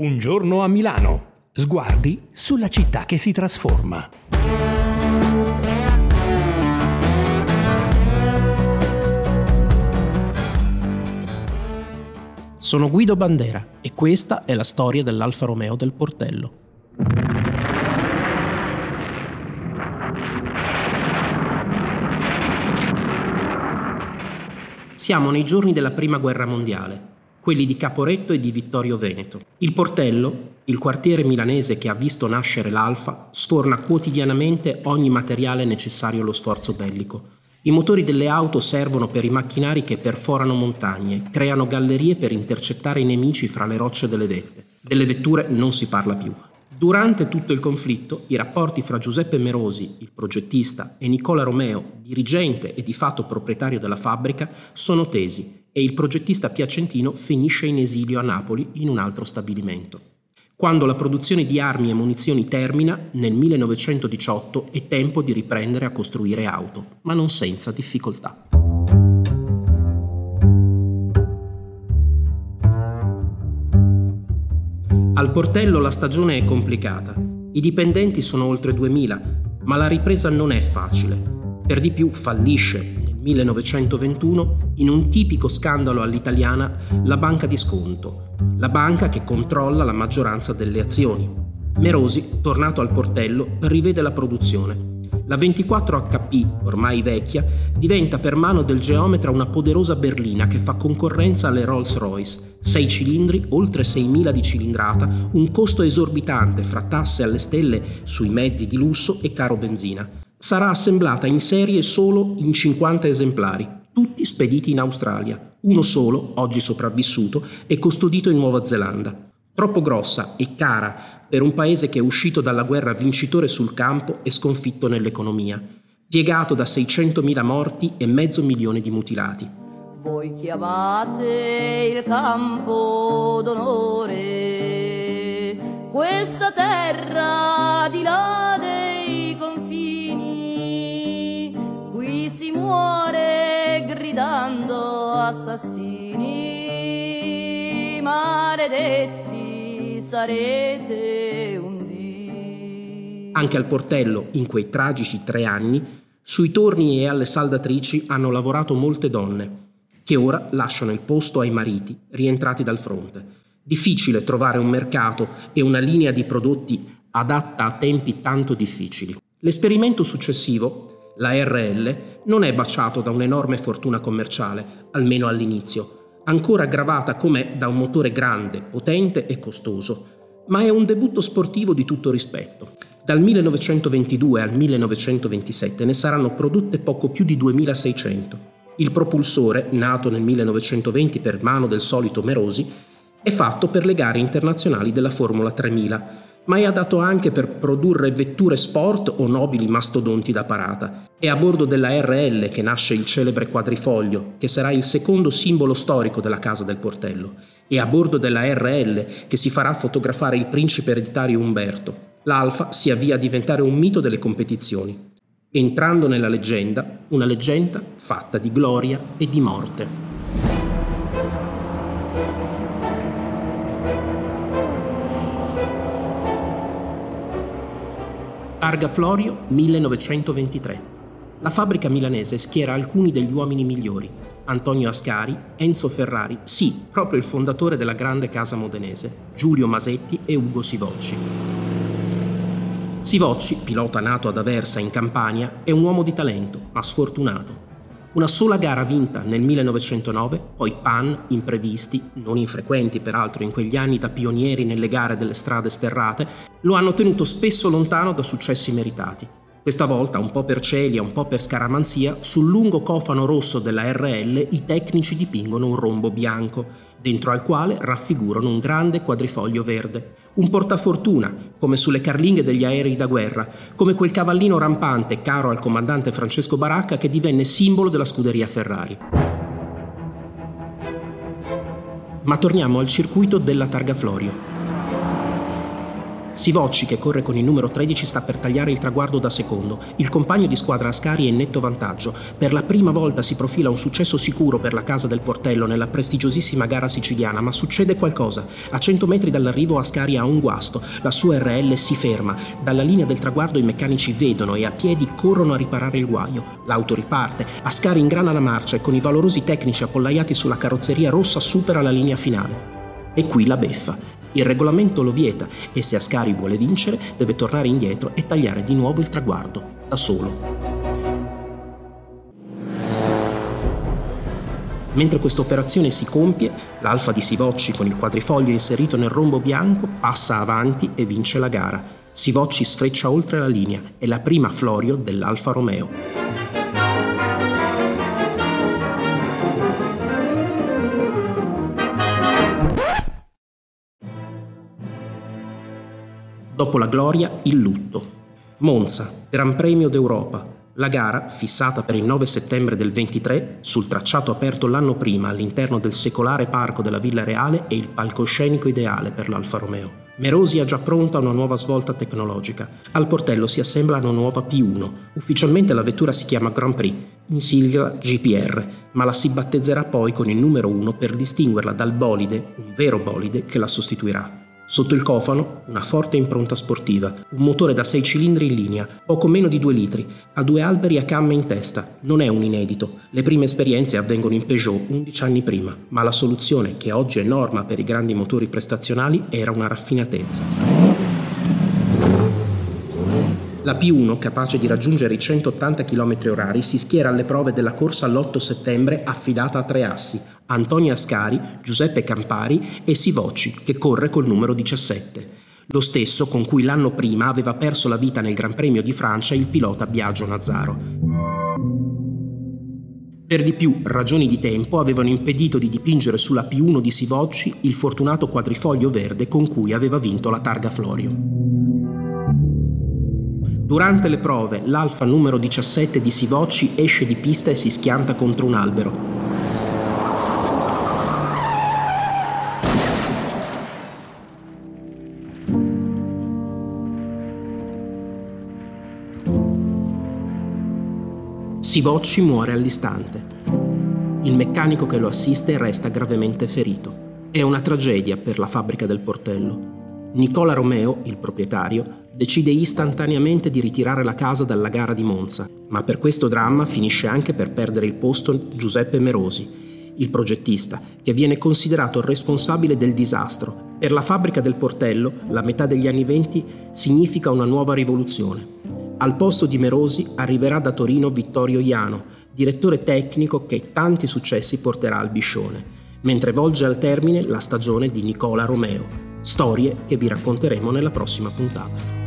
Un giorno a Milano. Sguardi sulla città che si trasforma. Sono Guido Bandera e questa è la storia dell'Alfa Romeo del Portello. Siamo nei giorni della Prima Guerra Mondiale, quelli di Caporetto e di Vittorio Veneto. Il Portello, il quartiere milanese che ha visto nascere l'Alfa, sforna quotidianamente ogni materiale necessario allo sforzo bellico. I motori delle auto servono per i macchinari che perforano montagne, creano gallerie per intercettare i nemici fra le rocce delle vette. Delle vetture non si parla più. Durante tutto il conflitto, i rapporti fra Giuseppe Merosi, il progettista, e Nicola Romeo, dirigente e di fatto proprietario della fabbrica, sono tesi e il progettista piacentino finisce in esilio a Napoli in un altro stabilimento. Quando la produzione di armi e munizioni termina, nel 1918 è tempo di riprendere a costruire auto, ma non senza difficoltà. Al portello la stagione è complicata. I dipendenti sono oltre 2000, ma la ripresa non è facile. Per di più fallisce 1921 in un tipico scandalo all'italiana la banca di sconto, la banca che controlla la maggioranza delle azioni. Merosi, tornato al portello, rivede la produzione la 24HP, ormai vecchia, diventa per mano del geometra una poderosa berlina che fa concorrenza alle Rolls-Royce. 6 cilindri, oltre 6.000 di cilindrata, un costo esorbitante fra tasse alle stelle sui mezzi di lusso e caro benzina. Sarà assemblata in serie solo in 50 esemplari, tutti spediti in Australia. Uno solo, oggi sopravvissuto, è custodito in Nuova Zelanda troppo grossa e cara per un paese che è uscito dalla guerra vincitore sul campo e sconfitto nell'economia, piegato da 600.000 morti e mezzo milione di mutilati. Voi chiamate il campo d'onore, questa terra di là confini, qui si muore gridando assassini maledetti sarete un dì. Anche al portello, in quei tragici tre anni, sui torni e alle saldatrici hanno lavorato molte donne, che ora lasciano il posto ai mariti rientrati dal fronte. Difficile trovare un mercato e una linea di prodotti adatta a tempi tanto difficili. L'esperimento successivo, la RL, non è baciato da un'enorme fortuna commerciale, almeno all'inizio, ancora aggravata com'è da un motore grande, potente e costoso, ma è un debutto sportivo di tutto rispetto. Dal 1922 al 1927 ne saranno prodotte poco più di 2600. Il propulsore, nato nel 1920 per mano del solito Merosi, è fatto per le gare internazionali della Formula 3000 ma è adatto anche per produrre vetture sport o nobili mastodonti da parata. È a bordo della RL che nasce il celebre quadrifoglio, che sarà il secondo simbolo storico della Casa del Portello. È a bordo della RL che si farà fotografare il principe ereditario Umberto. L'Alfa si avvia a diventare un mito delle competizioni, entrando nella leggenda, una leggenda fatta di gloria e di morte. Targa Florio 1923. La fabbrica milanese schiera alcuni degli uomini migliori. Antonio Ascari, Enzo Ferrari, sì, proprio il fondatore della grande casa modenese, Giulio Masetti e Ugo Sivocci. Sivocci, pilota nato ad Aversa in Campania, è un uomo di talento, ma sfortunato. Una sola gara vinta nel 1909, poi pan, imprevisti, non infrequenti peraltro in quegli anni da pionieri nelle gare delle strade sterrate, lo hanno tenuto spesso lontano da successi meritati. Questa volta, un po' per celia, un po' per scaramanzia, sul lungo cofano rosso della RL i tecnici dipingono un rombo bianco, dentro al quale raffigurano un grande quadrifoglio verde. Un portafortuna, come sulle carlinghe degli aerei da guerra, come quel cavallino rampante caro al comandante Francesco Baracca che divenne simbolo della scuderia Ferrari. Ma torniamo al circuito della Targa Florio. Sivocci, che corre con il numero 13, sta per tagliare il traguardo da secondo. Il compagno di squadra Ascari è in netto vantaggio. Per la prima volta si profila un successo sicuro per la casa del Portello nella prestigiosissima gara siciliana, ma succede qualcosa. A 100 metri dall'arrivo Ascari ha un guasto. La sua RL si ferma. Dalla linea del traguardo i meccanici vedono e a piedi corrono a riparare il guaio. L'auto riparte. Ascari ingrana la marcia e con i valorosi tecnici appollaiati sulla carrozzeria rossa supera la linea finale. E qui la beffa. Il regolamento lo vieta e se Ascari vuole vincere deve tornare indietro e tagliare di nuovo il traguardo, da solo. Mentre questa operazione si compie, l'Alfa di Sivocci con il quadrifoglio inserito nel rombo bianco passa avanti e vince la gara. Sivocci sfreccia oltre la linea, è la prima Florio dell'Alfa Romeo. Dopo la gloria, il lutto. Monza, Gran Premio d'Europa. La gara, fissata per il 9 settembre del 23, sul tracciato aperto l'anno prima all'interno del secolare parco della Villa Reale, è il palcoscenico ideale per l'Alfa Romeo. Merosi ha già pronta una nuova svolta tecnologica. Al portello si assembla una nuova P1. Ufficialmente la vettura si chiama Grand Prix, in sigla GPR, ma la si battezzerà poi con il numero 1 per distinguerla dal bolide, un vero bolide, che la sostituirà. Sotto il cofano una forte impronta sportiva, un motore da 6 cilindri in linea, poco meno di 2 litri, ha due alberi a camme in testa, non è un inedito. Le prime esperienze avvengono in Peugeot 11 anni prima, ma la soluzione, che oggi è norma per i grandi motori prestazionali, era una raffinatezza. La P1, capace di raggiungere i 180 km h si schiera alle prove della corsa all'8 settembre affidata a tre assi, Antonio Ascari, Giuseppe Campari e Sivocci, che corre col numero 17. Lo stesso con cui l'anno prima aveva perso la vita nel Gran Premio di Francia il pilota Biagio Nazzaro. Per di più, ragioni di tempo avevano impedito di dipingere sulla P1 di Sivocci il fortunato quadrifoglio verde con cui aveva vinto la targa Florio. Durante le prove, l'Alfa numero 17 di Sivocci esce di pista e si schianta contro un albero. Sivocci muore all'istante. Il meccanico che lo assiste resta gravemente ferito. È una tragedia per la fabbrica del portello. Nicola Romeo, il proprietario, decide istantaneamente di ritirare la casa dalla gara di Monza, ma per questo dramma finisce anche per perdere il posto Giuseppe Merosi, il progettista, che viene considerato responsabile del disastro. Per la fabbrica del Portello, la metà degli anni venti significa una nuova rivoluzione. Al posto di Merosi arriverà da Torino Vittorio Iano, direttore tecnico che tanti successi porterà al Biscione, mentre volge al termine la stagione di Nicola Romeo, Storie che vi racconteremo nella prossima puntata.